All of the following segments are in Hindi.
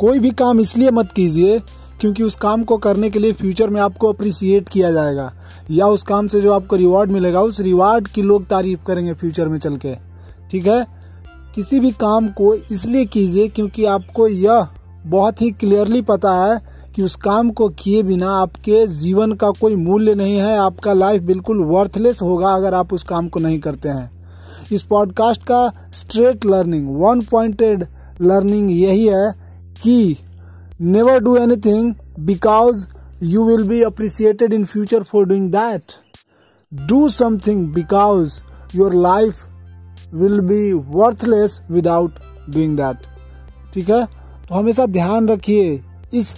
कोई भी काम इसलिए मत कीजिए, क्योंकि उस काम को करने के लिए फ्यूचर में आपको अप्रिसिएट किया जाएगा, या उस काम से जो आपको रिवॉर्ड मिलेगा, उस रिवॉर्ड की लोग तारीफ़ करेंगे फ्यूचर में चल के। ठीक है? किसी भी काम को इसलिए कीजिए क्योंकि आपको यह बहुत ही क्लियरली पता है कि उस काम को किए बिना आपके जीवन का कोई मूल्य नहीं है, आपका लाइफ बिल्कुल वर्थलेस होगा अगर आप उस काम को नहीं करते हैं। इस पॉडकास्ट का straight learning one pointed learning यही है कि never do anything because you will be appreciated in future for doing that do something because your life will be worthless without doing that ठीक है? तो हमेशा ध्यान रखिए इस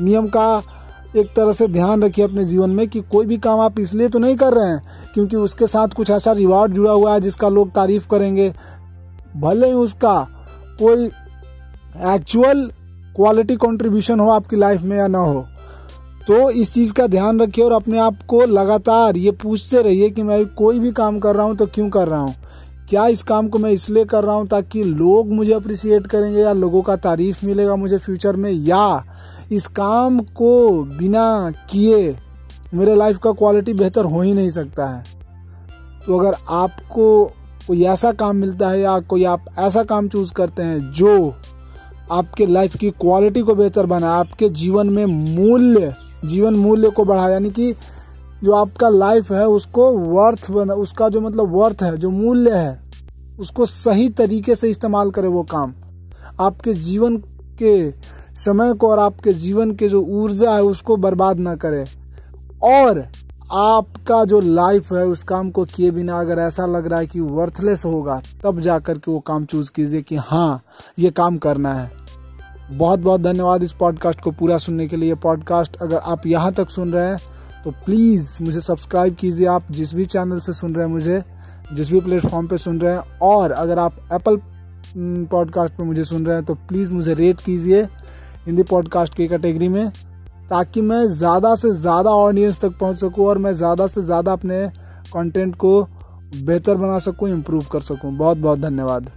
नियम का एक तरह से ध्यान रखिए अपने जीवन में कि कोई भी काम आप इसलिए तो नहीं कर रहे हैं क्योंकि उसके साथ कुछ ऐसा रिवार्ड जुड़ा हुआ है जिसका लोग तारीफ़ करेंगे। भले ही उसका कोई एक्चुअल क्वालिटी कंट्रीब्यूशन हो आपकी लाइफ में या ना हो तो इस चीज़ का ध्यान रखिए और अपने आप को लगातार ये पूछते रहिए कि मैं कोई भी काम कर रहा हूँ तो क्यों कर रहा हूँ? क्या इस काम को मैं इसलिए कर रहा हूँ ताकि लोग मुझे अप्रिसिएट करेंगे या लोगों का तारीफ़ मिलेगा मुझे फ्यूचर में, या इस काम को बिना किए मेरे लाइफ का क्वालिटी बेहतर हो ही नहीं सकता है? तो अगर आपको कोई ऐसा काम मिलता है या कोई आप ऐसा काम चूज़ करते हैं जो आपके लाइफ की क्वालिटी को बेहतर बना आपके जीवन में मूल्य, जीवन मूल्य को बढ़ा यानी कि जो आपका लाइफ है, उसको वर्थ बना, उसका जो मतलब वर्थ है, जो मूल्य है, उसको सही तरीके से इस्तेमाल करे वो काम। आपके जीवन के समय को और आपके जीवन के जो ऊर्जा है, उसको बर्बाद ना करे। और आपका जो लाइफ है, उस काम को किए बिना अगर ऐसा लग रहा है कि वर्थलेस होगा, तब जाकर के वो काम चूज़ कीजिए कि हाँ ये काम करना है। बहुत बहुत धन्यवाद इस पॉडकास्ट को पूरा सुनने के लिए। पॉडकास्ट अगर आप यहाँ तक सुन रहे हैं तो प्लीज़ मुझे सब्सक्राइब कीजिए आप, जिस भी चैनल से सुन रहे हैं मुझे, जिस भी प्लेटफॉर्म पे सुन रहे हैं, और अगर आप एप्पल पॉडकास्ट पे मुझे सुन रहे हैं तो प्लीज़ मुझे रेट कीजिए। हिंदी पॉडकास्ट की कैटेगरी में ताकि मैं ज़्यादा से ज़्यादा ऑडियंस तक पहुँच सकूँ और मैं ज़्यादा से ज़्यादा अपने कंटेंट को बेहतर बना सकूँ इम्प्रूव कर सकूँ। बहुत बहुत धन्यवाद।